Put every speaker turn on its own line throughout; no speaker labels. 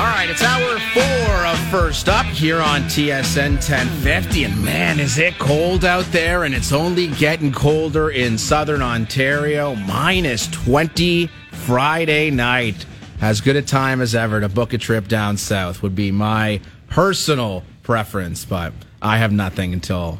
All right, it's hour four of First Up here on TSN 1050. And man, is it cold out there, and it's only getting colder in southern Ontario. Minus 20 Friday night. As good a time as ever to book a trip down south would be my personal preference, but I have nothing until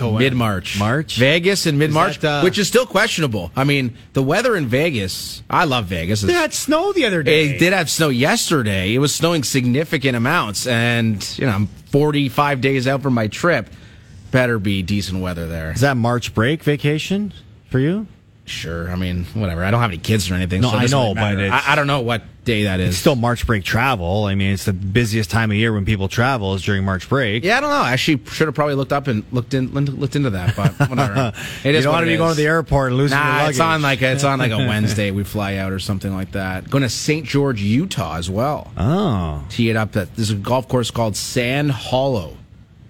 mid March.
March?
Vegas in mid March,
uh,
which is still questionable. I mean, the weather in Vegas, I love Vegas.
They had snow the other day.
It did have snow yesterday. It was snowing significant amounts, and you know, I'm 45 days out from my trip. Better be decent weather there.
Is that March break vacation for you?
Sure. I mean, whatever. I don't have any kids or anything.
No,
so
I know,
really
but it's-
I, I don't know what day that is.
It's still March break travel. I mean, it's the busiest time of year when people travel is during March break.
yeah, I don't know. I actually should have probably looked up and looked in looked into that, but whatever. It
you
is
don't want to
it
be going to the airport and losing your
Nah,
luggage.
it's on like a, it's on like a Wednesday. We fly out or something like that. Going to St. George, Utah as well.
oh,
tee it up at there's a golf course called Sand Hollow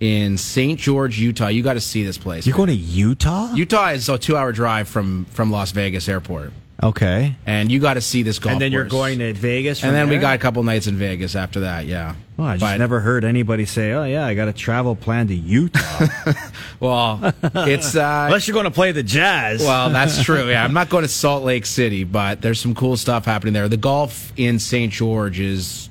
in St. George, Utah. You got to see this place.
you're going to Utah?
Utah is a two hour drive from from Las Vegas Airport,
okay.
and you got to see this golf.
And then you're
course.
going to Vegas.
and
from
then we got a couple nights in Vegas after that. Yeah.
Well, I just
But-
never heard anybody say, "Oh yeah, I got a travel plan to Utah."
Well, it's uh,
Unless you're going to play the Jazz.
Well, that's true. Yeah, I'm not going to Salt Lake City, but there's some cool stuff happening there. The golf in St. George is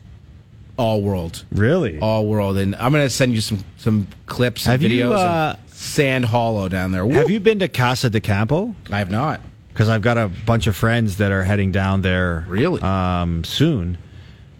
all world.
really?
all world. And I'm going to send you some some clips and
Have
videos
you, uh,
of Sand Hollow down there.
Have you been to Casa de Campo?
I have not.
Because I've got a bunch of friends that are heading down there.
Really?
Um, soon,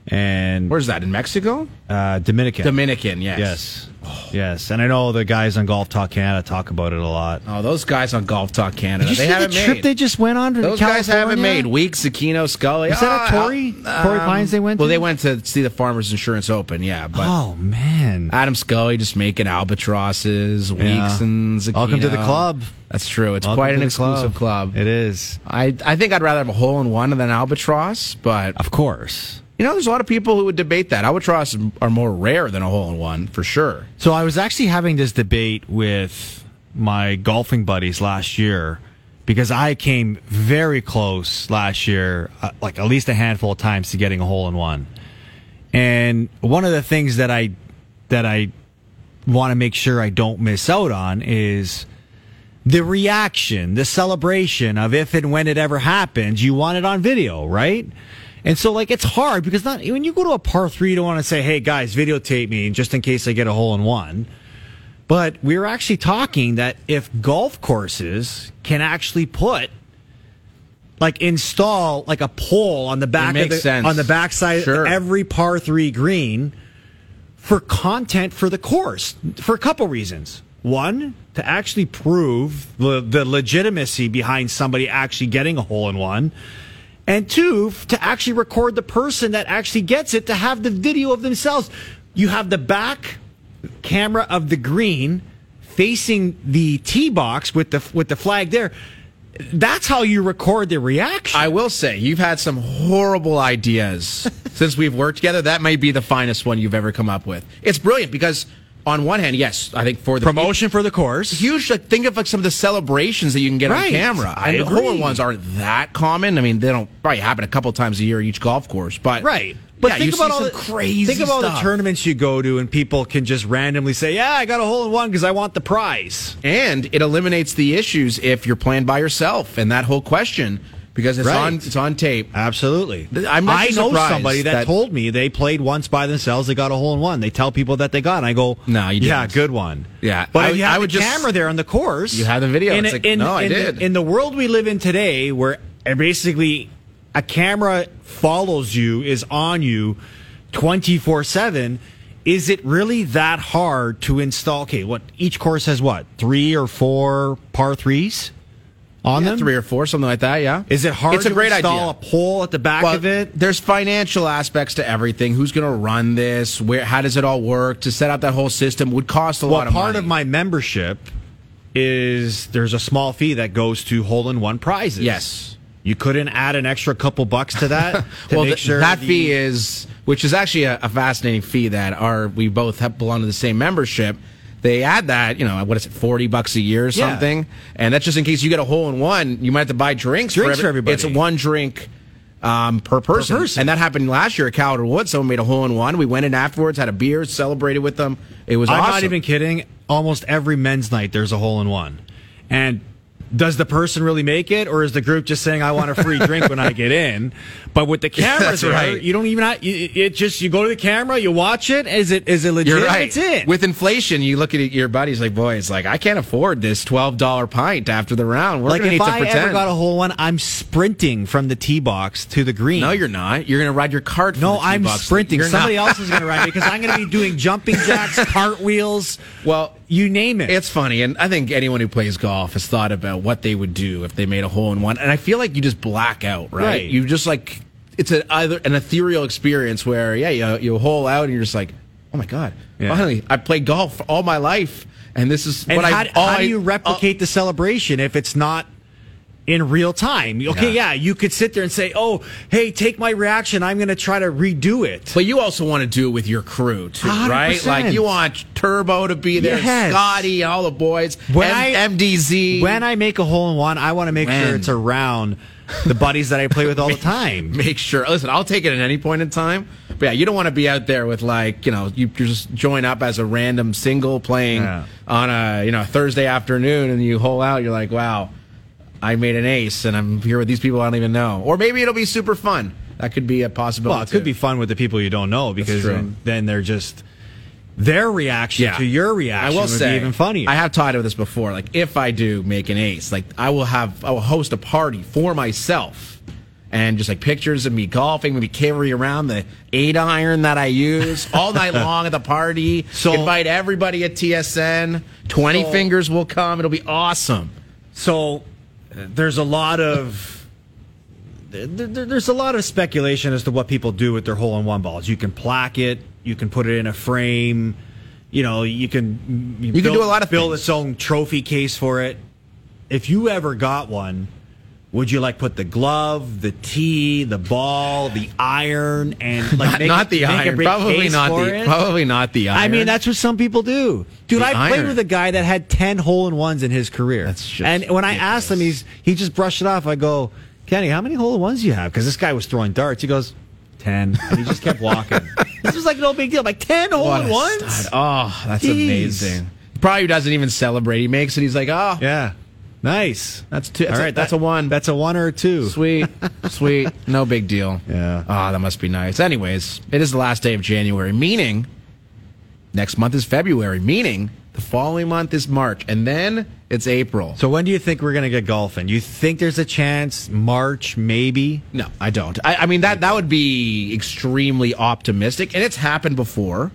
and
Where's that in Mexico?
uh, Dominican.
Dominican. Yes.
Yes. Yes, and I know the guys on Golf Talk Canada talk about it a lot.
Oh, those guys on Golf Talk Canada.
Did you
they
see
haven't
the trip
made.
they just went on to
those guys haven't
California?
made. Week, Sakino, Scully.
Is that a
Ah,
Tory?
um,
Torrey Pines they went
Well,
to?
they went to see the Farmers Insurance Open. Yeah, but
Oh man!
Adam Scully just making albatrosses,
Yeah.
weeks, and Zucchino.
Welcome to the club.
That's true. It's
Welcome
quite an exclusive club.
It is,
I I think I'd rather have a hole in one than an albatross, but
of course.
You know, there's a lot of people who would debate that. Albatross are more rare than a hole in one, for sure.
So I was actually having this debate with my golfing buddies last year because I came very close last year, uh, like at least a handful of times to getting a hole in one. And one of the things that I that I want to make sure I don't miss out on is the reaction, the celebration of if and when it ever happens, you want it on video, right? And so, like, it's hard because not when you go to a par three, you don't want to say, "Hey guys, videotape me just in case I get a hole in one." But we were actually talking that if golf courses can actually put, like, install like a pole on the back of the,
sense.
on the backside
Sure.
of every par three green for content for the course for a couple reasons. One, to actually prove the, the legitimacy behind somebody actually getting a hole in one. And two, to actually record the person that actually gets it to have the video of themselves. You have the back camera of the green facing the tee box with the with the flag there. That's how you record the reaction.
I will say, you've had some horrible ideas since we've worked together. That may be the finest one you've ever come up with. It's brilliant because, on one hand, yes, I think for the
Promotion for the course.
huge. Like, think of like some of the celebrations that you can get
Right.
on camera.
I
And
agree.
Hole in ones aren't that common. I mean, they don't probably happen a couple times a year at each golf course, but
Right. But
yeah,
think about all the
crazy.
Think of all the tournaments you go to, and people can just randomly say, "Yeah, I got a hole in one because I want the prize."
and it eliminates the issues if you're playing by yourself and that whole question because it's
Right.
on it's on tape.
Absolutely.
I'm
I know somebody that,
that-
told me they played once by themselves. They got a hole in one. They tell people that they got. And I go,
No, you
Yeah,
didn't."
good one.
Yeah.
but
I-
if you have
I would
the
just-
camera there on the course,
You have the video.
In,
like,
in,
no, I
in,
did.
In the world we live in today, where basically a camera follows you, is on you, twenty four seven. Is it really that hard to install? Okay, what each course has what three or four par threes on
Yeah,
them?
three or four, something like that. Yeah.
Is it hard
It's a
to
great
install
idea.
a pole at the back
well,
of it?
There's financial aspects to everything. Who's going to run this? Where? How does it all work? To set up that whole system would cost a
Well,
lot of money.
part
money.
of my membership is there's a small fee that goes to hole in one prizes.
Yes.
You couldn't add an extra couple bucks to that to
well, th-
sure
that
the-
fee is, which is actually a, a fascinating fee that are we both have belong to the same membership. They add that, you know, what is it, forty bucks a year or
Yeah.
something, and that's just in case you get a hole in one. You might have to buy drinks,
Drinks
every-
for everybody.
It's one drink um, per, person.
person.
And that happened last year at Calder Wood. Someone made a hole in one. We went in afterwards, had a beer, celebrated with them. It was
I'm
awesome.
not even kidding. Almost every men's night, there's a hole in one. And does the person really make it, or is the group just saying, "I want a free drink when I get in"? But with the
cameras,
there,
right.
you don't even. Have, you- it just you go to the camera, you watch it. Is it is it legit?
You're right.
It's it.
With inflation, you look at it, your buddies like, boy, it's like I can't afford this twelve dollar pint after the round. We're
like
gonna
if
need to
I
pretend.
ever got a whole one, I'm sprinting from the tee box to the green.
no, you're not. You're gonna ride your cart. from
No,
the
I'm
box.
sprinting. Somebody
not.
else is going to ride me because I'm going to be doing jumping jacks, cartwheels.
Well,
you name it.
It's funny, and I think anyone who plays golf has thought about what they would do if they made a hole in one. And I feel like you just black out, right?
Right.
You just like it's a, either an ethereal experience where yeah, you, you hole out and you're just like, oh my god,
Yeah.
finally, I played golf all my life, and this is
and
what
how,
I.
How
I-
do you replicate uh, the celebration if it's not in real time? Okay,
Yeah.
yeah. you could sit there and say, "Oh, hey, take my reaction. I'm going to try to redo it."
But you also want to do it with your crew too, right?
100%.
Like you want Turbo to be there,
Yes.
Scotty, all the boys,
When
M-
I-
MDZ.
when I make a hole in one, I want to make
When?
sure it's around the buddies that I play with all the time.
make sure. Listen, I'll take it at any point in time. But yeah, you don't want to be out there with like you know you just join up as a random single playing
Yeah.
on a you know Thursday afternoon and you hole out. You're like, wow, I made an ace and I'm here with these people I don't even know. Or maybe it'll be super fun. That could be a possibility.
Well, it could be fun with the people you don't know because then, they're just their reaction
Yeah.
to your reaction
I will
would
say,
be even funnier.
I have talked about this before. Like, if I do make an ace, like I will have, I will host a party for myself, and just like pictures of me golfing, maybe carry around the eight iron that I use all night long at the party.
So-
invite everybody at TSN. Twenty
So-
fingers will come. It'll be awesome.
So there's a lot of there, there- there's a lot of speculation as to what people do with their hole in one balls. You can plaque it, you can put it in a frame, you know, you can you,
can
build,
do a lot of
build
things.
its own trophy case for it. If you ever got one, would you like put the glove, the tee, the ball, the iron, and like
Not,
make,
not the
make
iron. Probably not the.
it?
Probably not the iron.
I mean, that's what some people do. Dude,
The
I played with a guy that had 10 hole in ones in his career.
That's just
and when I asked him, he's he just brushed it off. I go, Kenny, how many hole in ones do you have? Because this guy was throwing darts. He goes, 10. And he just kept walking. this was like no big deal. Like, 10 hole in ones?
stud. Oh, that's
Jeez.
amazing. Probably doesn't even celebrate. He makes it. He's like, oh,
Yeah. Nice.
that's two.
All
That's, a,
right,
that's
that-
a one.
That's a one or a two.
Sweet, sweet, no big deal.
Yeah.
Ah, that must be nice. Anyways, it is the last day of January, meaning next month is February, meaning the following month is March, and then it's April.
So when do you think we're going to get golfing? You think there's a chance? March, maybe?
No, I don't. I, I mean that that would be extremely optimistic, and it's happened before.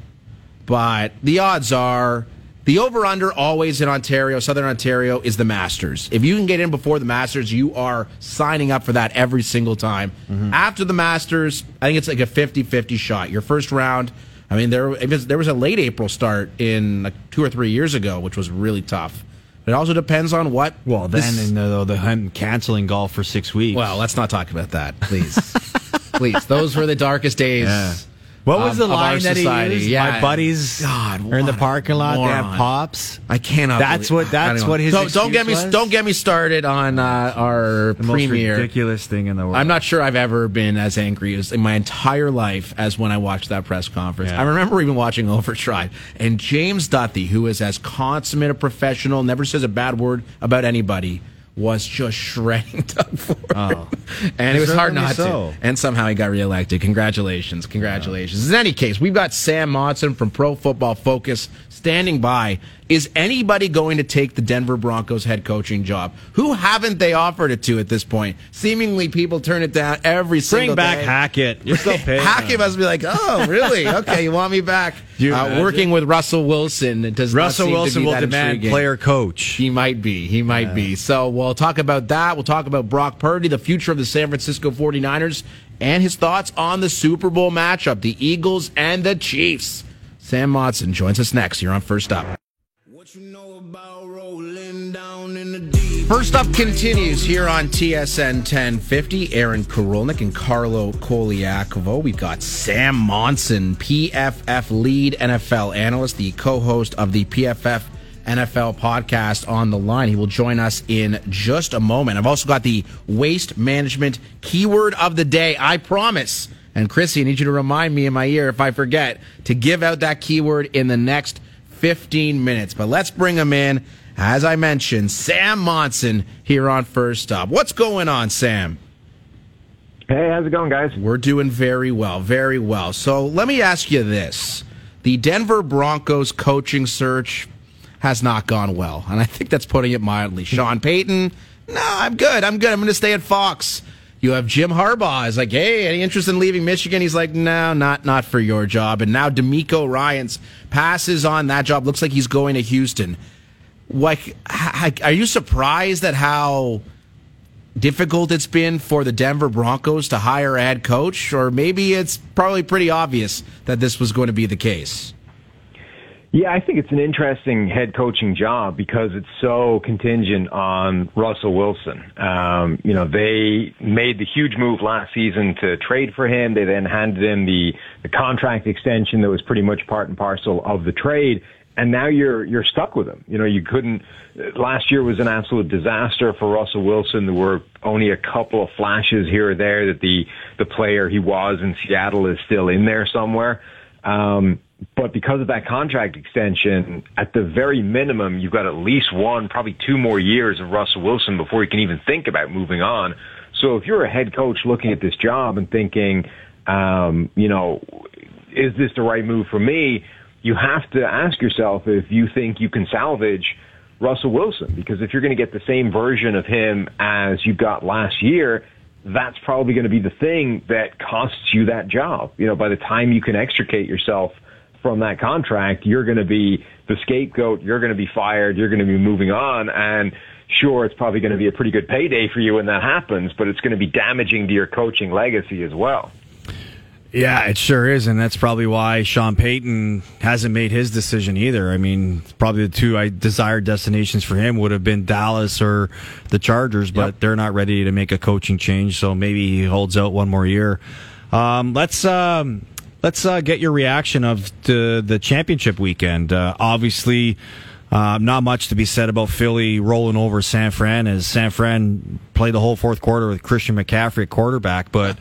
But the odds are the over under always in Ontario, Southern Ontario, is the Masters. If you can get in before the Masters, you are signing up for that every single time. Mm-hmm. After the Masters, I think it's like a 50 50 shot. Your first round, I mean, there, was, there was a late April start in like two or three years ago, which was really tough. It also depends on what.
Well, then,
this-
and uh, the, the, him canceling golf for six weeks.
well, let's not talk about that, please. please. Those were the darkest days.
Yeah. What was
of-
the line that he
society.
used?
Yeah.
My buddies
God,
are in the parking lot. They have pops.
I cannot.
That's
believe-
what- that's
I don't
what his
Don't, don't get me.
was?
Don't get me started on uh, our
The
premiere.
ridiculous thing in the world.
I'm not sure I've ever been as angry as in my entire life as when I watched that press conference.
Yeah.
I remember even watching Overdrive and James Duthie, who is as consummate a professional, never says a bad word about anybody, was just shredding Doug Ford.
Oh.
and it was hard not
so.
to. And somehow he got reelected. Congratulations. Congratulations. In any case, we've got Sam Monson from Pro Football Focus standing by. Is anybody going to take the Denver Broncos head coaching job? Who haven't they offered it to at this point? Seemingly people turn it down every single.
Bring back
day.
Hackett. You're still paying.
Hackett must be like, oh, really? Okay, you want me back? Uh, working with Russell Wilson it does
Russell Wilson
be
will
that
demand player coach.
He might be. He might be. So we'll talk about that. We'll talk about Brock Purdy, the future of the San Francisco 49ers, and his thoughts on the Super Bowl matchup, the Eagles and the Chiefs. Sam Monson joins us next. You're on First Up. First Up continues here on TSN 1050. Aaron Karolnik and Carlo Colaiacovo. We've got Sam Monson, PFF lead NFL analyst, the co host of the PFF NFL podcast on the line. He will join us in just a moment. I've also got the waste management keyword of the day. I promise. And Chrissy, I need you to remind me in my ear if I forget to give out that keyword in the next 15 minutes. But let's bring him in. As I mentioned, Sam Monson here on First Up. What's going on, Sam?
Hey, how's it going, guys?
We're doing very well, very well. So let me ask you this. The Denver Broncos coaching search has not gone well, and I think that's putting it mildly. Sean Payton, no, I'm good. I'm good. I'm going to stay at Fox. You have Jim Harbaugh. Is like, hey, any interest in leaving Michigan? He's like, no, not not for your job. And now DeMeco Ryans passes on that job. Looks like he's going to Houston. Like, are you surprised at how difficult it's been for the Denver Broncos to hire a head coach, or maybe it's probably pretty obvious that this was going to be the case.
Yeah, I think it's an interesting head coaching job because it's so contingent on Russell Wilson. Um, you know, they made the huge move last season to trade for him. They then handed him the, the contract extension that was pretty much part and parcel of the trade and now you're you're stuck with him. You know, you couldn't. Last year was an absolute disaster for Russell Wilson. There were only a couple of flashes here or there that the the player he was in Seattle is still in there somewhere. Um, but because of that contract extension, at the very minimum, you've got at least one, probably two more years of Russell Wilson before you can even think about moving on. So if you're a head coach looking at this job and thinking, um, you know, is this the right move for me? you have to ask yourself if you think you can salvage Russell Wilson because if you're going to get the same version of him as you got last year, that's probably going to be the thing that costs you that job. You know, by the time you can extricate yourself from that contract, you're going to be the scapegoat, you're going to be fired, you're going to be moving on and sure it's probably going to be a pretty good payday for you when that happens, but it's going to be damaging to your coaching legacy as well.
Yeah, it sure is, and that's probably why Sean Payton hasn't made his decision either. I mean, probably the two I desired destinations for him would have been Dallas or the Chargers, but yep. they're not ready to make a coaching change, so maybe he holds out one more year. Um, let's um, let's uh, get your reaction of the the championship weekend. Uh, obviously. Uh, not much to be said about Philly rolling over San Fran as San Fran played the whole fourth quarter with Christian McCaffrey at quarterback, but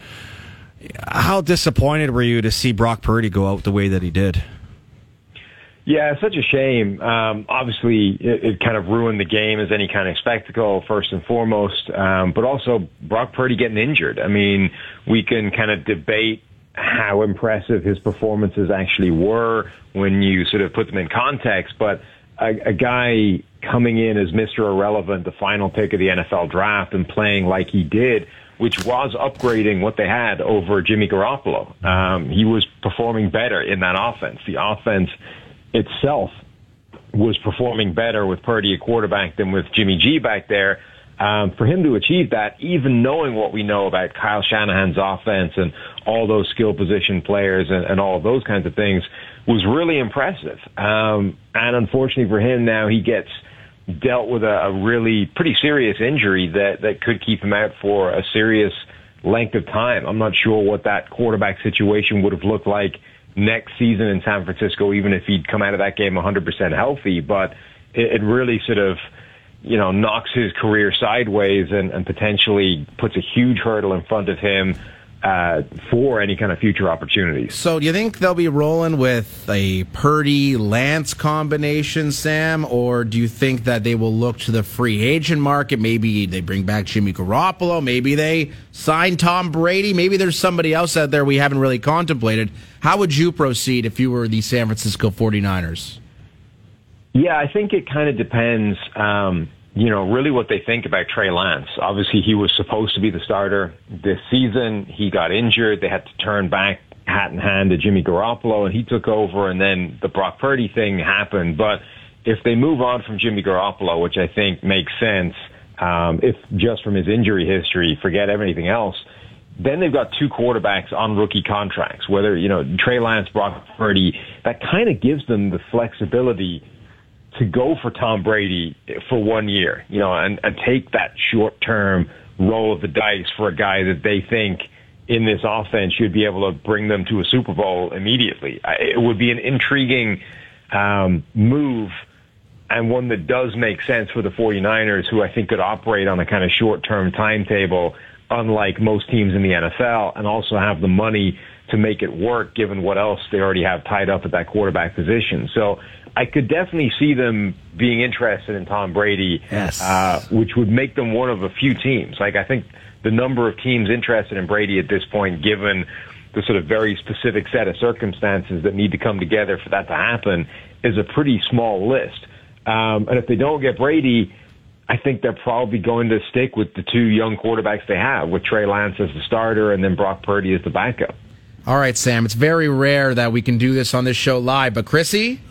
how disappointed were you to see Brock Purdy go out the way that he did?
Yeah, it's such a shame. Um, obviously, it, it, kind of ruined the game as any kind of spectacle, first and foremost. Um, but also, Brock Purdy getting injured. I mean, we can kind of debate how impressive his performances actually were when you sort of put them in context. But a, a guy coming in as Mr. Irrelevant, the final pick of the NFL draft, and playing like he did which was upgrading what they had over Jimmy Garoppolo. Um, he was performing better in that offense. The offense itself was performing better with Purdy at quarterback than with Jimmy G back there. Um, for him to achieve that, even knowing what we know about Kyle Shanahan's offense and all those skill position players and, and all of those kinds of things, was really impressive. Um, and unfortunately for him, now he gets – dealt with a, a really pretty serious injury that, that could keep him out for a serious length of time. I'm not sure what that quarterback situation would have looked like next season in San Francisco, even if he'd come out of that game 100% healthy. But it, it really sort of, you know, knocks his career sideways and, and potentially puts a huge hurdle in front of him uh, for any kind of future opportunities.
So, do you think they'll be rolling with a Purdy Lance combination, Sam, or do you think that they will look to the free agent market? Maybe they bring back Jimmy Garoppolo. Maybe they sign Tom Brady. Maybe there's somebody else out there we haven't really contemplated. How would you proceed if you were the San Francisco 49ers?
Yeah, I think it kind of depends. Um, you know, really what they think about Trey Lance. Obviously, he was supposed to be the starter this season. He got injured. They had to turn back hat in hand to Jimmy Garoppolo, and he took over, and then the Brock Purdy thing happened. But if they move on from Jimmy Garoppolo, which I think makes sense, um, if just from his injury history, forget everything else, then they've got two quarterbacks on rookie contracts, whether, you know, Trey Lance, Brock Purdy, that kind of gives them the flexibility to go for Tom Brady for one year, you know, and, and take that short term roll of the dice for a guy that they think in this offense should be able to bring them to a Super Bowl immediately. It would be an intriguing um, move and one that does make sense for the 49ers, who I think could operate on a kind of short-term timetable, unlike most teams in the NFL, and also have the money to make it work given what else they already have tied up at that quarterback position. So I could definitely see them being interested in Tom Brady,
yes.
uh, which would make them one of a few teams. Like I think the number of teams interested in Brady at this point, given the sort of very specific set of circumstances that need to come together for that to happen, is a pretty small list. Um, and if they don't get Brady, I think they're probably going to stick with the two young quarterbacks they have, with Trey Lance as the starter and then Brock Purdy as the backup.
All right, Sam. It's very rare that we can do this on this show live, but Chrissy,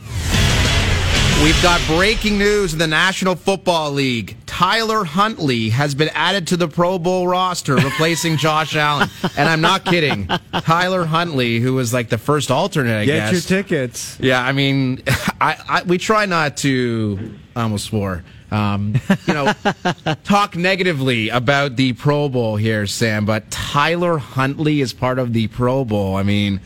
we've got breaking news in the National Football League. Tyler Huntley has been added to the Pro Bowl roster, replacing Josh Allen. And I'm not kidding. Tyler Huntley, who was like the first alternate, I
Get
guess.
your tickets.
Yeah, I mean, I, I we try not to. I almost swore. Um, you know, talk negatively about the Pro Bowl here, Sam. But Tyler Huntley is part of the Pro Bowl. I mean,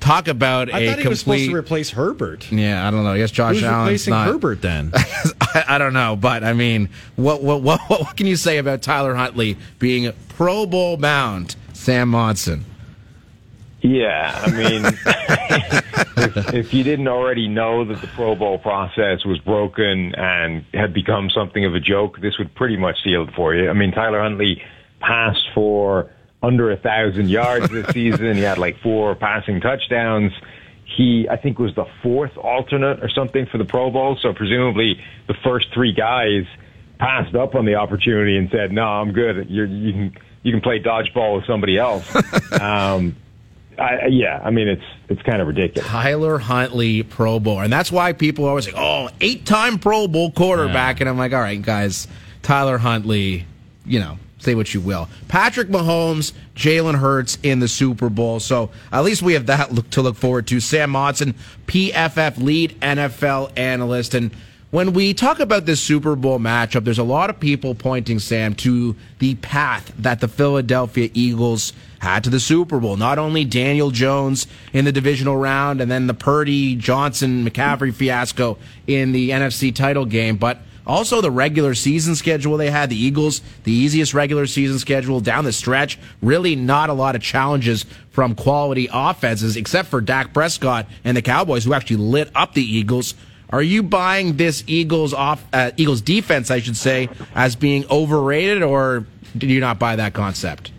talk about
I
a
thought he was supposed to replace Herbert.
yeah, I don't know. Yes, Josh
Who's
Allen's
replacing
not.
Herbert then?
I, I don't know, but I mean, what, what what what can you say about Tyler Huntley being Pro Bowl bound? Sam Monson.
Yeah, I mean, if, if you didn't already know that the Pro Bowl process was broken and had become something of a joke, this would pretty much seal it for you. I mean, Tyler Huntley passed for under a thousand yards this season. He had like four passing touchdowns. He, I think, was the fourth alternate or something for the Pro Bowl. So presumably, the first three guys passed up on the opportunity and said, "No, I'm good. You're, you can you can play dodgeball with somebody else." um, I, yeah, I mean it's it's kind of ridiculous.
Tyler Huntley Pro Bowl. And that's why people always say, oh, eight time Pro Bowl quarterback.
Yeah.
And I'm like, all right, guys, Tyler Huntley, you know, say what you will. Patrick Mahomes, Jalen Hurts in the Super Bowl. So at least we have that look to look forward to. Sam Monson, PFF lead NFL analyst. And when we talk about this Super Bowl matchup, there's a lot of people pointing, Sam, to the path that the Philadelphia Eagles had to the Super Bowl. Not only Daniel Jones in the divisional round and then the Purdy, Johnson, McCaffrey fiasco in the NFC title game, but also the regular season schedule they had. The Eagles, the easiest regular season schedule down the stretch. Really not a lot of challenges from quality offenses, except for Dak Prescott and the Cowboys, who actually lit up the Eagles. Are you buying this Eagles off uh, Eagles defense, I should say, as being overrated, or do you not buy that concept?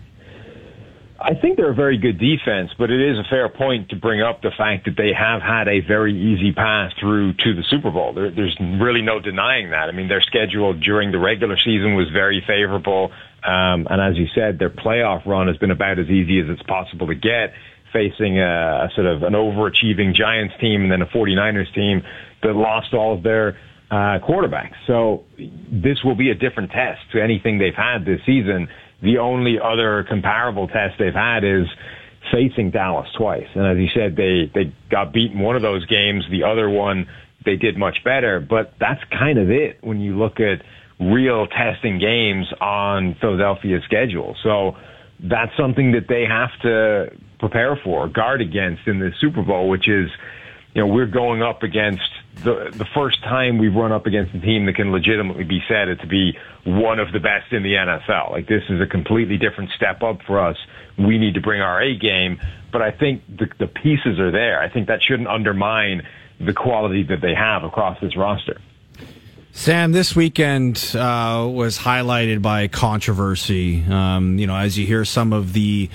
I think they're a very good defense, but it is a fair point to bring up the fact that they have had a very easy path through to the Super Bowl. There, there's really no denying that. I mean, their schedule during the regular season was very favorable. Um, and as you said, their playoff run has been about as easy as it's possible to get, facing a, a sort of an overachieving Giants team and then a 49ers team that lost all of their uh, quarterbacks. So this will be a different test to anything they've had this season. The only other comparable test they've had is facing Dallas twice. And as you said, they, they got beaten one of those games. The other one, they did much better. But that's kind of it when you look at real testing games on Philadelphia's schedule. So that's something that they have to prepare for, guard against in the Super Bowl, which is, you know, we're going up against the the first time we've run up against a team that can legitimately be said to be one of the best in the NFL. Like this is a completely different step up for us. We need to bring our A game, but I think the the pieces are there. I think that shouldn't undermine the quality that they have across this roster.
Sam, this weekend uh, was highlighted by controversy. Um, you know, as you hear some of the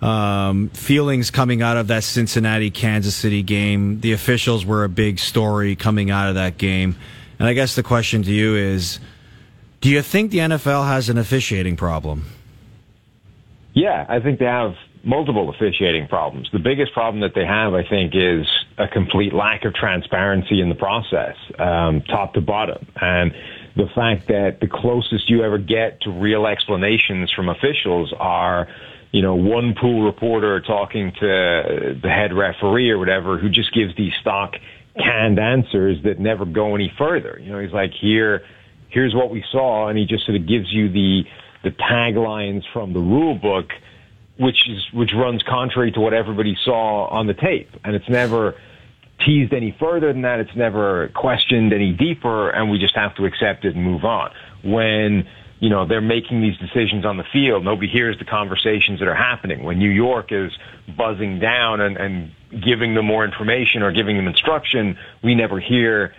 um, feelings coming out of that Cincinnati Kansas City game, the officials were a big story coming out of that game. And I guess the question to you is do you think the NFL has an officiating problem?
Yeah, I think they have multiple officiating problems. The biggest problem that they have, I think, is a complete lack of transparency in the process, um, top to bottom. And the fact that the closest you ever get to real explanations from officials are, you know, one pool reporter talking to the head referee or whatever who just gives these stock canned answers that never go any further. You know, he's like, here, here's what we saw. And he just sort of gives you the, the taglines from the rule book, which is, which runs contrary to what everybody saw on the tape. And it's never teased any further than that. It's never questioned any deeper, and we just have to accept it and move on. When you know they're making these decisions on the field, nobody hears the conversations that are happening. When New York is buzzing down and, and giving them more information or giving them instruction, we never hear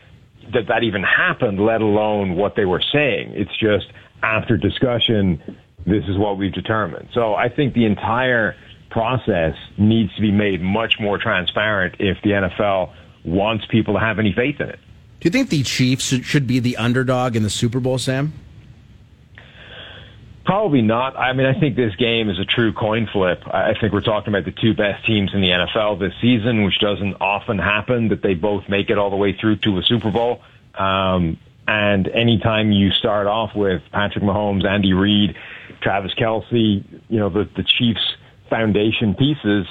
that that even happened, let alone what they were saying. It's just after discussion, this is what we've determined. So I think the entire process needs to be made much more transparent if the NFL wants people to have any faith in it.
Do you think the Chiefs should be the underdog in the Super Bowl, Sam?
Probably not. I mean, I think this game is a true coin flip. I think we're talking about the two best teams in the NFL this season, which doesn't often happen that they both make it all the way through to a Super Bowl. Um, and anytime you start off with Patrick Mahomes, Andy Reid, Travis Kelce, you know, the, the Chiefs foundation pieces,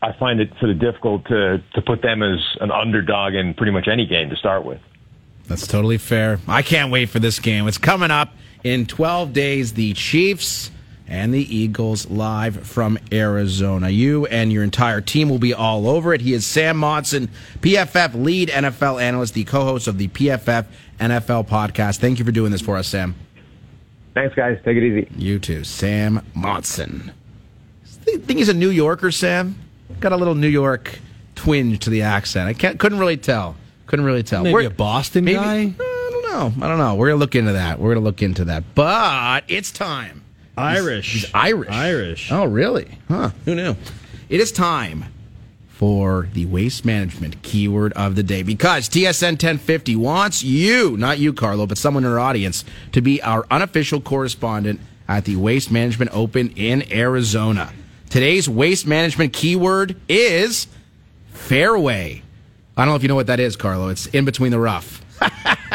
I find it sort of difficult to, to put them as an underdog in pretty much any game to start with.
That's totally fair. I can't wait for this game. It's coming up in 12 days. The Chiefs and the Eagles live from Arizona. You and your entire team will be all over it. He is Sam Monson, PFF lead NFL analyst, the co host of the PFF NFL podcast. Thank you for doing this for us, Sam.
Thanks, guys. Take it easy.
You too. Sam Monson. I think he's a New Yorker, Sam. Got a little New York twinge to the accent. I can't, couldn't really tell. Couldn't really tell.
Maybe We're, a Boston maybe, guy? I
don't know. I don't know. We're going to look into that. We're going to look into that. But it's time.
Irish.
He's, he's Irish.
Irish.
Oh, really? Huh. Who knew? It is time for the waste management keyword of the day because TSN 1050 wants you, not you, Carlo, but someone in our audience, to be our unofficial correspondent at the Waste Management Open in Arizona. Today's waste management keyword is fairway. I don't know if you know what that is, Carlo. It's in between the rough.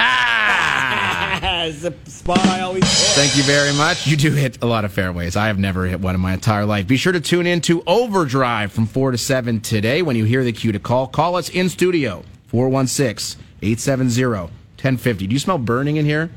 spot I always hit.
Thank you very much. You do hit a lot of fairways. I have never hit one in my entire life. Be sure to tune in to Overdrive from 4 to 7 today. When you hear the cue to call, call us in studio 416 870 1050. Do you smell burning in here?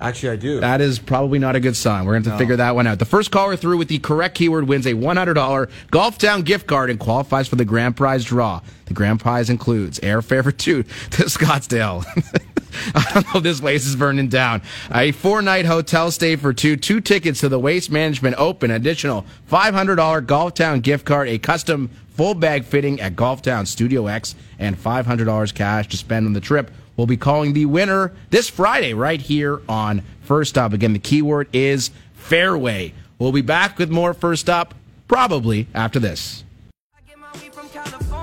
Actually, I do.
That is probably not a good sign. We're going to no. figure that one out. The first caller through with the correct keyword wins a $100 Golf Town gift card and qualifies for the grand prize draw. The grand prize includes airfare for two to Scottsdale. I don't know if this place is burning down. A four night hotel stay for two, two tickets to the Waste Management Open, additional $500 Golf Town gift card, a custom full bag fitting at Golf Town Studio X, and $500 cash to spend on the trip We'll be calling the winner this Friday right here on First Up. Again, the keyword is fairway. We'll be back with more First Up probably after this.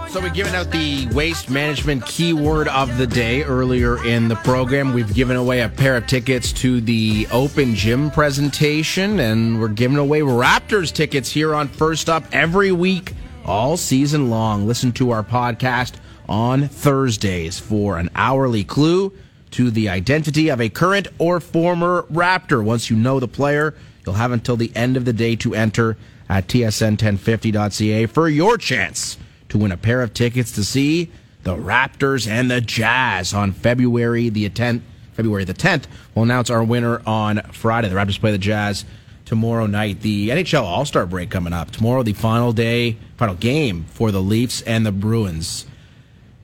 So we're giving out the waste management keyword of the day earlier in the program. We've given away a pair of tickets to the open gym presentation, and we're giving away Raptors tickets here on First Up every week, all season long. Listen to our podcast on Thursdays for an hourly clue to the identity of a current or former Raptor. Once you know the player, you'll have until the end of the day to enter at tsn1050.ca for your chance to win a pair of tickets to see the Raptors and the Jazz on February the 10th. February the 10th. We'll announce our winner on Friday. The Raptors play the Jazz tomorrow night. The NHL All Star break coming up. Tomorrow, the final day, final game for the Leafs and the Bruins.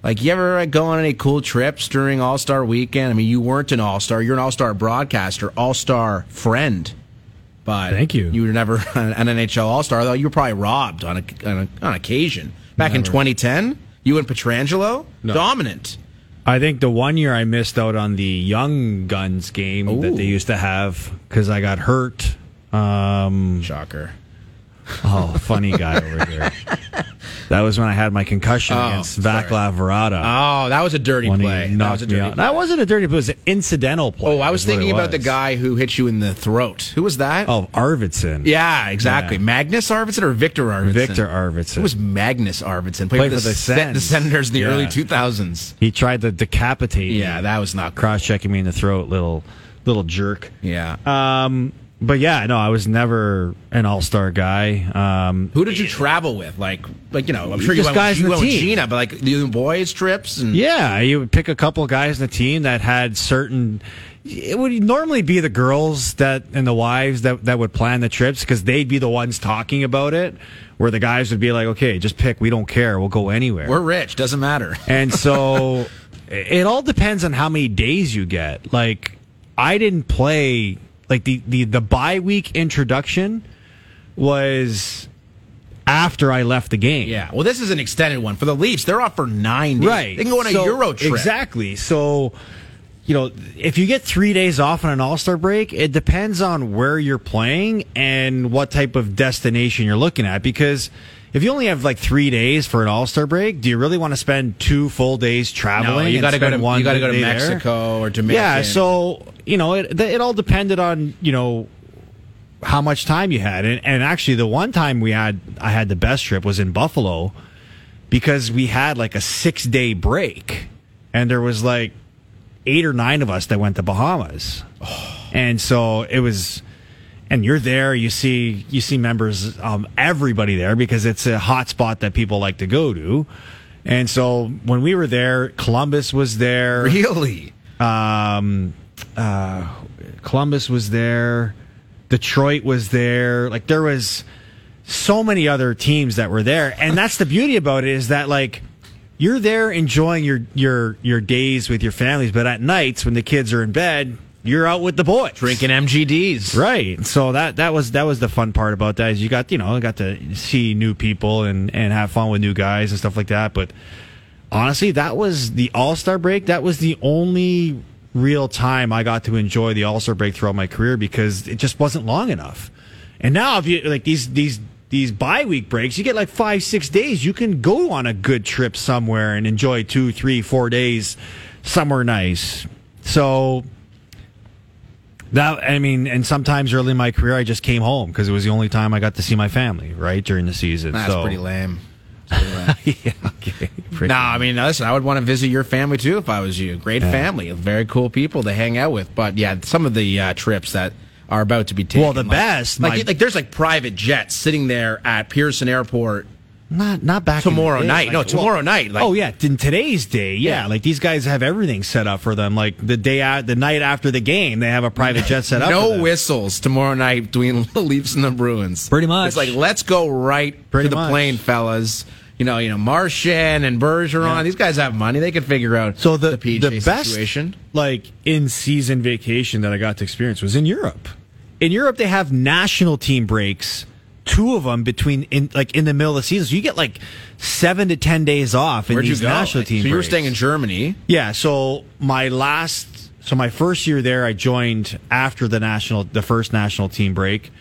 Like, you ever go on any cool trips during All Star weekend? I mean, you weren't an All Star. You're an All Star broadcaster, All Star friend. But
thank you.
You were never an NHL All Star, though. You were probably robbed on a, on, a, on occasion. Back never. in 2010, you and Pietrangelo, no. dominant.
I think the one year I missed out on the Young Guns game Ooh. that they used to have because I got hurt. Um,
Shocker.
Oh, funny guy over here. That was when I had my concussion oh, against Vaclav Varada.
Oh, that was a dirty play. That was a dirty
play. That wasn't a dirty play. It was an incidental play.
Oh, I was thinking about the guy who hit you in the throat. Who was that?
Oh, Arvidsson.
Yeah, exactly. Yeah. Magnus Arvidsson or Victor Arvidsson?
Victor Arvidsson.
It was Magnus Arvidsson. Played, Played for, the, the, Sen- the, Senators in the yeah. early 2000s.
He tried to decapitate
Yeah, that was not
Cross-checking me in the throat, little little jerk.
Yeah.
Um, but yeah, no, I was never an all star guy. Um,
Who did you travel with? Like, like you know, I'm sure you went,
guys
you went with. Gina, but like the boys trips and
Yeah, you would pick a couple of guys in the team that had certain. It would normally be the girls that and the wives that that would plan the trips because they'd be the ones talking about it. Where the guys would be like, "Okay, just pick. We don't care. We'll go anywhere."
we're rich, doesn't matter.
And so it all depends on how many days you get. Like I didn't play like the the the bye week introduction was after I left the game.
Yeah. Well, this is an extended one for the Leafs. They're off for nine days.
Right.
They can go on a Euro trip.
Exactly. So, you know, if you get three days off on an All Star break, it depends on where you're playing and what type of destination you're looking at. Because if you only have like three days for an All Star break, do you really want to spend two full days traveling?
No, you got to go to
one
you got to go to
day there?
Mexico or Jamaica.
Yeah. So you know, it it all depended on you know how much time you had, and, and actually the one time we had I had the best trip was in Buffalo because we had like a six day break, and there was like eight or nine of us that went to Bahamas, and so it was. And you're there, you see you see members, um, everybody there because it's a hot spot that people like to go to. And so when we were there, Columbus was there.
really.
Um, uh, Columbus was there. Detroit was there. Like there was so many other teams that were there, and that's the beauty about it is that like you're there enjoying your your your days with your families, but at nights when the kids are in bed, you're out with the boys
Drinking MGDs.
Right. So that that was that was the fun part about that is you got you know got to see new people and and have fun with new guys and stuff like that. But honestly, that was the All Star break. That was the only real time I got to enjoy the All Star break throughout my career because it just wasn't long enough. And now if you like these these these bye week breaks, you get like five six days. You can go on a good trip somewhere and enjoy two three four days somewhere nice. So that I mean, and sometimes early in my career, I just came home because it was the only time I got to see my family, right during the season.
That's
so,
pretty lame. That's pretty lame.
yeah, okay.
No, I mean, listen, I would want to visit your family too if I was you. Great family, very cool people to hang out with. But yeah, some of the uh, trips that are about to be taken.
Well, the
like-
best,
like,
my-
like there's like private jets sitting there at Pearson Airport.
not not back
Tomorrow night.
like,
No, tomorrow night, like-
oh yeah, in today's day, yeah,
Yeah.
like these guys have everything set up for them. Like the day out, the night after the game, they have a private jet set up. for
No whistles tomorrow night between the Leafs and the Bruins.
Pretty much.
It's like let's go right
Pretty
to the
much.
plane, fellas. You know, you know, Marchand and Bergeron.
Yeah.
These guys have money; they can figure out
So the
the PJ
the best
situation.
like in season vacation that I got to experience was in Europe. In Europe, they have national team breaks, two of them between in like in the middle of the season. So you get like seven to ten days off in
Where'd
these national
so
team.
you were
breaks.
staying in Germany.
Yeah. So my last, so my first year there, I joined after the national, the first national team break,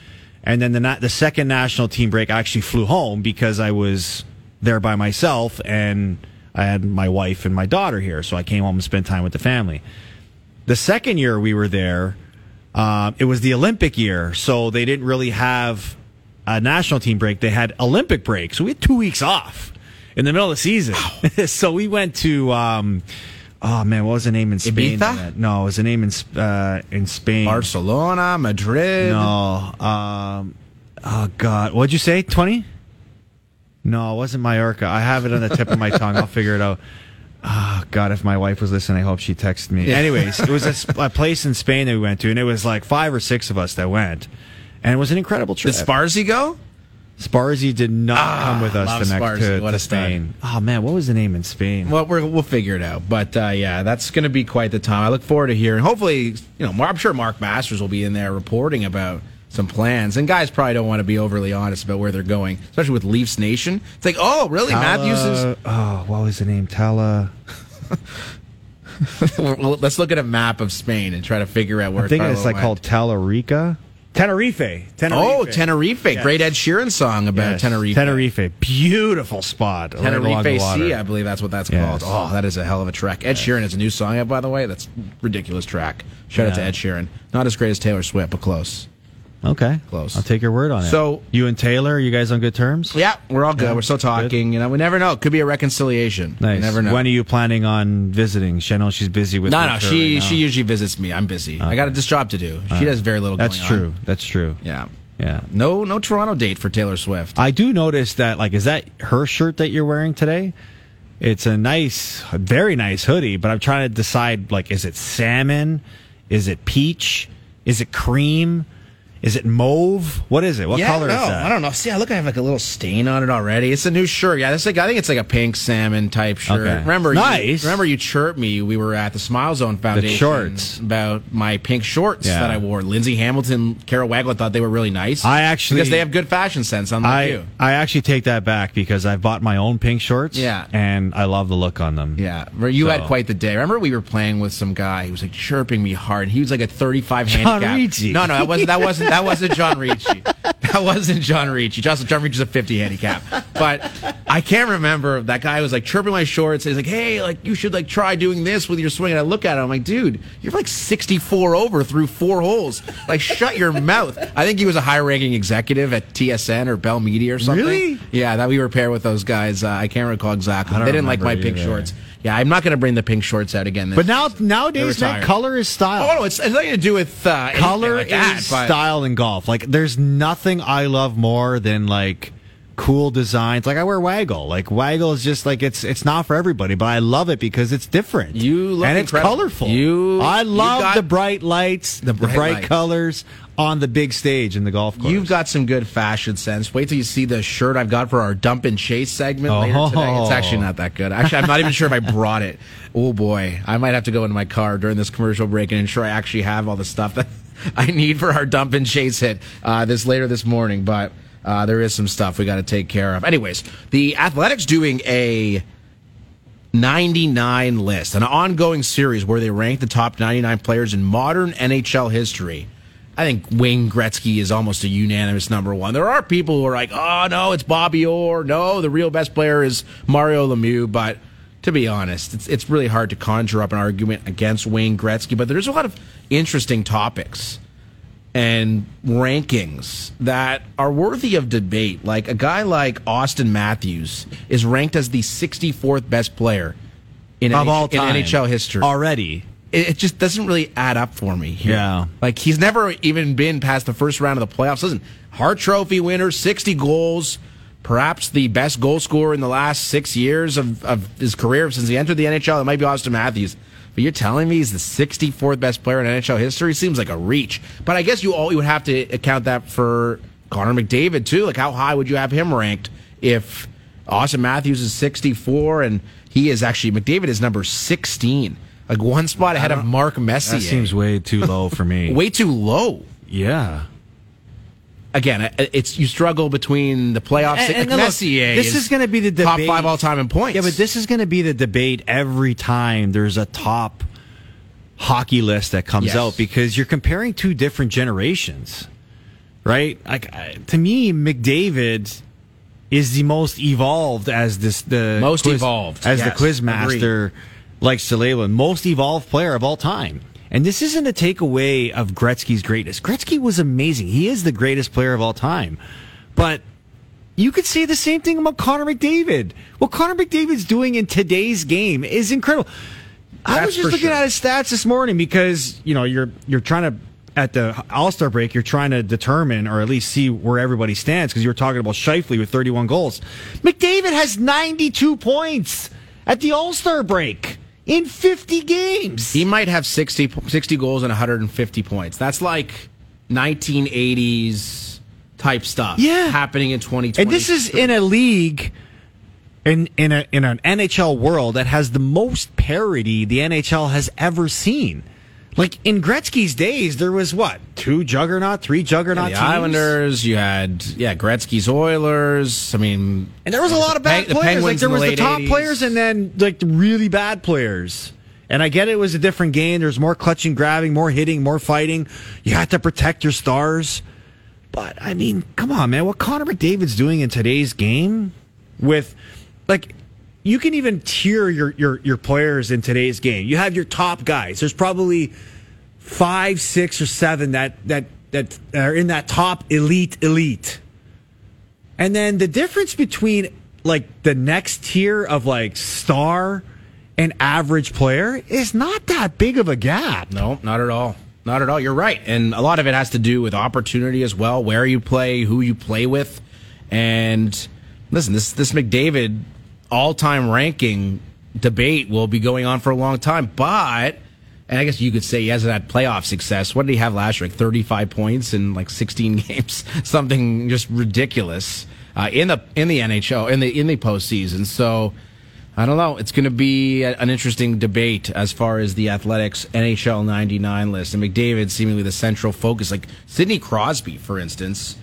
and then the the second national team break, I actually flew home because I was there by myself and I had my wife and my daughter here, so I came home and spent time with the family. The second year we were there, um, it was the Olympic year, so they didn't really have a national team break. They had Olympic break, so we had two weeks off in the middle of the season. so we went to, um, oh man, what was the name in Spain?
Ibiza?
No, it was the name in uh, in Spain.
Barcelona, Madrid.
No, um, oh god, what'd you say? Twenty? No, it wasn't Mallorca. I have it on the tip of my tongue. I'll figure it out. Oh God, if my wife was listening, I hope she texted me. Anyways, it was a, a place in Spain that we went to, and it was like five or six of us that went, and it was an incredible trip.
Did Sparzy go?
Sparzy did not ah, come with us the next to,
What
to
stud.
Spain. Oh man, what was the name in Spain?
Well, we're, we'll figure it out. But uh, yeah, that's going to be quite the time. I look forward to hearing. Hopefully, you know, I'm sure Mark Masters will be in there reporting about some plans. And guys probably don't want to be overly honest about where they're going, especially with Leafs Nation. It's like, oh, really? Matthews is.
Uh, oh, what was the name? Tala.
Well, Let's look at a map of Spain and try to figure out where.
I think
Carlo
it's like
went.
called Talarica. Tenerife. Tenerife.
Oh, Tenerife!
Yes.
Great Ed Sheeran song about
Yes,
Tenerife.
Tenerife. Beautiful spot. right along the
Tenerife
water.
Sea, I believe that's what that's
Yes.
called. Oh, that is a hell of a track. Ed Sheeran has a new song out, by the way. That's a ridiculous track. Shout out to Ed Sheeran. Not as great as Taylor Swift, but close.
Okay,
Close.
I'll take your word on it.
So-
you and Taylor, you guys on good terms?
Yeah, we're all good.
Yeah,
we're still talking. You know, we never know. It could be a reconciliation.
Nice.
Never know.
When are you planning on visiting? I know she's busy with.
no, no. She
right
she usually visits me. I'm busy. I got a this job to do. She does very little.
That's
going on.
true. That's true.
Yeah.
Yeah.
No, no Toronto date for Taylor Swift.
I do notice that. Like, is that her shirt that you're wearing today? It's a nice, a very nice hoodie, but I'm trying to decide. Like, is it salmon? Is it peach? Is it cream? Is it mauve? What is it? What
yeah,
color
no,
is that?
I don't know. See, I look, I have like a little stain on it already. It's a new shirt. Yeah, that's like I think it's like a pink salmon type shirt.
Okay.
Remember,
Nice.
You, remember, you chirped me. We were at the Smile Zone Foundation.
shorts.
about my pink shorts
Yeah.
that I wore. Lindsay Hamilton, Carol Wagler thought they were really nice.
I actually-
because they have good fashion sense, unlike
I
you.
I actually take that back because I bought my own pink shorts.
Yeah.
and I love the look on them.
Yeah, you had quite the day. Remember, we were playing with some guy. He was like chirping me hard. He was like a 35
John
handicap.
Ricci.
No, no, that wasn't. That wasn't. That wasn't John Ricci. That wasn't John Ricci. Just John Ricci's a 50 handicap. But I can't remember. That guy was like chirping my shorts. He's like, "Hey, like you should like try doing this with your swing." And I look at him. I'm like, "Dude, you're like 64 over through four holes. Like, shut your mouth." I think he was a high-ranking executive at TSN or Bell Media or something.
Really?
Yeah, that we were paired with those guys. Uh, I can't recall exactly.
I
They didn't like my
remember
pink
either.
shorts. Yeah, I'm not going to bring the pink shorts out again. This
But now
season.
nowadays,
They're
man, color is style.
Oh no, it's, it's nothing to do with uh,
color
like that,
is
but-
style in golf. Like, there's nothing I love more than like cool designs. Like, I wear Waggle. Like, Waggle is just like it's it's not for everybody, but I love it because it's different.
You look
and it's
incredible.
colorful.
You-
I
you
love
got-
the bright lights, the
bright
bright,
lights.
colors on the big stage in the golf course.
You've got some good fashion sense. Wait till you see the shirt I've got for our dump and chase segment later
Oh.
today. It's actually not that good. Actually, I'm not even sure if I brought it. Oh boy, I might have to go into my car during this commercial break and ensure I actually have all the stuff that I need for our dump and chase hit uh, this later this morning. But uh, there is some stuff we got to take care of. Anyways, the Athletic's doing a 99 list, an ongoing series where they rank the top 99 players in modern NHL history. I think Wayne Gretzky is almost a unanimous number one. There are people who are like, oh, no, it's Bobby Orr. No, the real best player is Mario Lemieux. But to be honest, it's, it's really hard to conjure up an argument against Wayne Gretzky. But there's a lot of interesting topics and rankings that are worthy of debate. Like a guy like Auston Matthews is ranked as the 64th best player in,
of all time
in NHL history.
already.
It, just doesn't really add up for me. Here.
Yeah.
like he's never even been past the first round of the playoffs. Listen, Hart Trophy winner, 60 goals. Perhaps the best goal scorer in the last six years of, of his career since he entered the NHL. It might be Auston Matthews. But you're telling me he's the 64th best player in NHL history? Seems like a reach. But I guess you all you would have to account that for Connor McDavid too. Like how high would you have him ranked if Auston Matthews is 64 and he is actually McDavid is number 16, like one spot ahead of Mark Messier.
That seems way too low for me.
way too low.
yeah.
Again, uh, it's you struggle between the playoffs.
And- and
like
look,
Messier,
this is going to be the
top five all time in points.
Yeah, but this is going to be the debate every time there's a top hockey list that comes
Yes.
out because you're comparing two different generations, right? Like to me, McDavid is the most evolved as this the
Most evolved,
as the
yes,
quiz master label him, most evolved player of all time. And this isn't a takeaway of Gretzky's greatness. Gretzky was amazing. He is the greatest player of all time. But you could say the same thing about Connor McDavid. What Connor McDavid's doing in today's game is incredible. I was just looking
sure.
at his stats this morning because you know you're you're trying to at the All Star break you're trying to determine or at least see where everybody stands because you were talking about Scheifele with 31 goals. McDavid has 92 points at the All Star break in 50 games.
he might have 60, 60 goals and 150 points. That's like 1980s type stuff.
Yeah.
happening in 2020.
And this is in a league in in a in an NHL world that has the most parity the NHL has ever seen. Like in Gretzky's days, there was what two juggernaut, three juggernaut
the
teams?
Islanders. You had yeah Gretzky's Oilers. I mean,
and there was a lot of bad
the
players. Like there
in the
was the top
80s.
players, and then like the really bad players. And I get it was a different game. There's more clutching, grabbing, more hitting, more fighting. You had to protect your stars. But I mean, come on, man! What Connor McDavid's doing in today's game, with like, you can even tier your your your players in today's game. You have your top guys. There's probably five, six, or seven that that that are in that top elite elite. And then the difference between like the next tier of like star and average player is not that big of a gap.
No, not at all. Not at all. You're right. And a lot of it has to do with opportunity as well, where you play, who you play with. And listen, this this McDavid all-time ranking debate will be going on for a long time, but and I guess you could say he hasn't had playoff success. What did he have last year? Like 35 points in like 16 games, something just ridiculous uh, in the in the NHL in the in the postseason. So I don't know. It's going to be an interesting debate as far as the Athletic's NHL 99 list and McDavid seemingly the central focus. Like Sidney Crosby, for instance.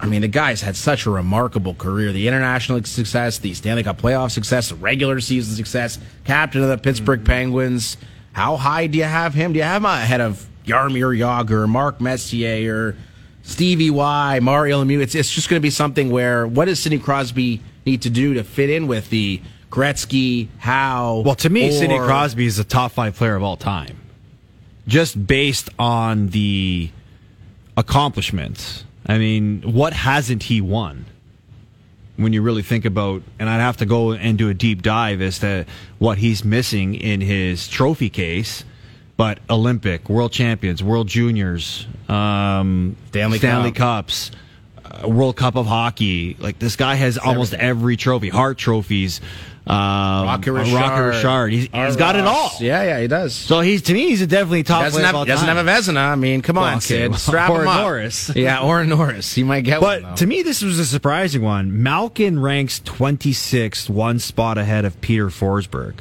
I mean, the guy's had such a remarkable career. The international success, the Stanley Cup playoff success, the regular season success, captain of the Pittsburgh mm-hmm. Penguins. How high do you have him? Do you have him ahead of Jaromir Jagr, Mark Messier, or Stevie Y, Mario Lemieux? It's, it's just going to be something where what does Sidney Crosby need to do to fit in with the Gretzky, Howe?
Well, to me, or, Sidney Crosby is a top five player of all time, just based on the accomplishments. I mean, what hasn't he won? when you really think about, and I'd have to go and do a deep dive as to what he's missing in his trophy case. But Olympic, World Champions, World Juniors, um,
Stanley,
Stanley Cup. Cups, uh, World Cup of Hockey. Like this guy has almost every trophy, Hart trophies.
Um, Rocket Richard.
Richard. He's, he's got it all.
Yeah, yeah, he does.
So he's to me, he's a definitely top.
Doesn't, have,
he
doesn't have, a Vezina. I mean, come on, okay. Sid, strap
or
him up.
Norris.
yeah, or Norris. You might get
but
one. But
to me, this was a surprising one. Malkin ranks 26th, one spot ahead of Peter Forsberg.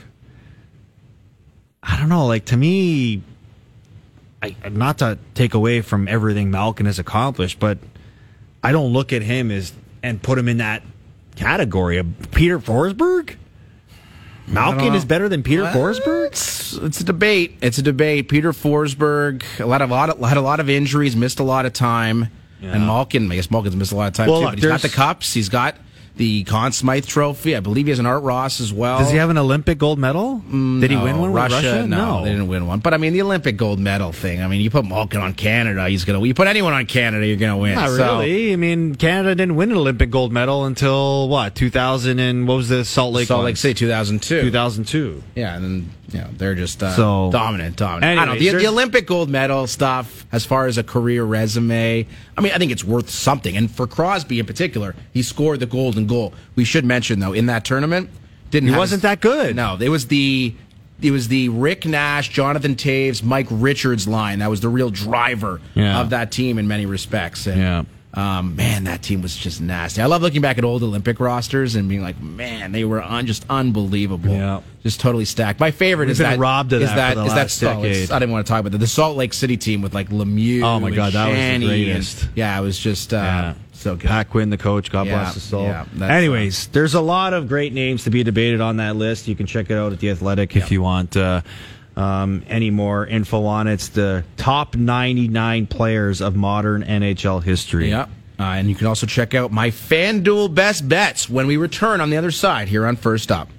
I don't know. Like to me, I, not to take away from everything Malkin has accomplished, but I don't look at him as and put him in that category of Peter Forsberg. Malkin is better than Peter Forsberg.
It's, it's, a debate. It's a debate. Peter Forsberg, a lot of a lot of, had a lot of injuries, missed a lot of time, yeah. and Malkin. I guess Malkin's missed a lot of time well, too. Look, but he's got the cups. He's got the Conn Smythe Trophy. I believe he has an Art Ross as well.
Does he have an Olympic gold medal?
Mm,
Did he
no.
win one
Russia,
with Russia?
No, no, they didn't win one. But I mean, the Olympic gold medal thing. I mean, you put Malkin on Canada, he's gonna. You put anyone on Canada, you're gonna win.
Not
so.
really. I mean, Canada didn't win an Olympic gold medal until what? 2000 and what was the Salt Lake?
Salt? Lake City, 2002.
2002.
Yeah, and then you know they're just uh, so dominant, dominant.
Anyways,
I don't know the, the Olympic gold medal stuff as far as a career resume. I mean, I think it's worth something. And for Crosby in particular, he scored the golden goal. We should mention though in that tournament, didn't
he wasn't
his,
that good.
No, it was the it was the Rick Nash, Jonathan Toews, Mike Richards line that was the real driver yeah. of that team in many respects. And,
yeah.
Um, man, that team was just nasty. I love looking back at old Olympic rosters and being like, man, they were un- just unbelievable.
Yeah.
Just totally stacked. My favorite
We've
is that
robbed of
is that, is that decade. I didn't want to talk about that. The Salt Lake City team with like Lemieux.
Oh my god, that
Shanny
was the greatest.
And, yeah, it was just uh, yeah. So good.
Pat Quinn, the coach, God yeah, bless his soul. Yeah, Anyways, uh, there's a lot of great names to be debated on that list. You can check it out at the Athletic if you want. Uh, um, any more info on it. It's the top 99 players of modern NHL history.
Yep. Uh, and you can also check out my FanDuel best bets when we return on the other side here on First Up.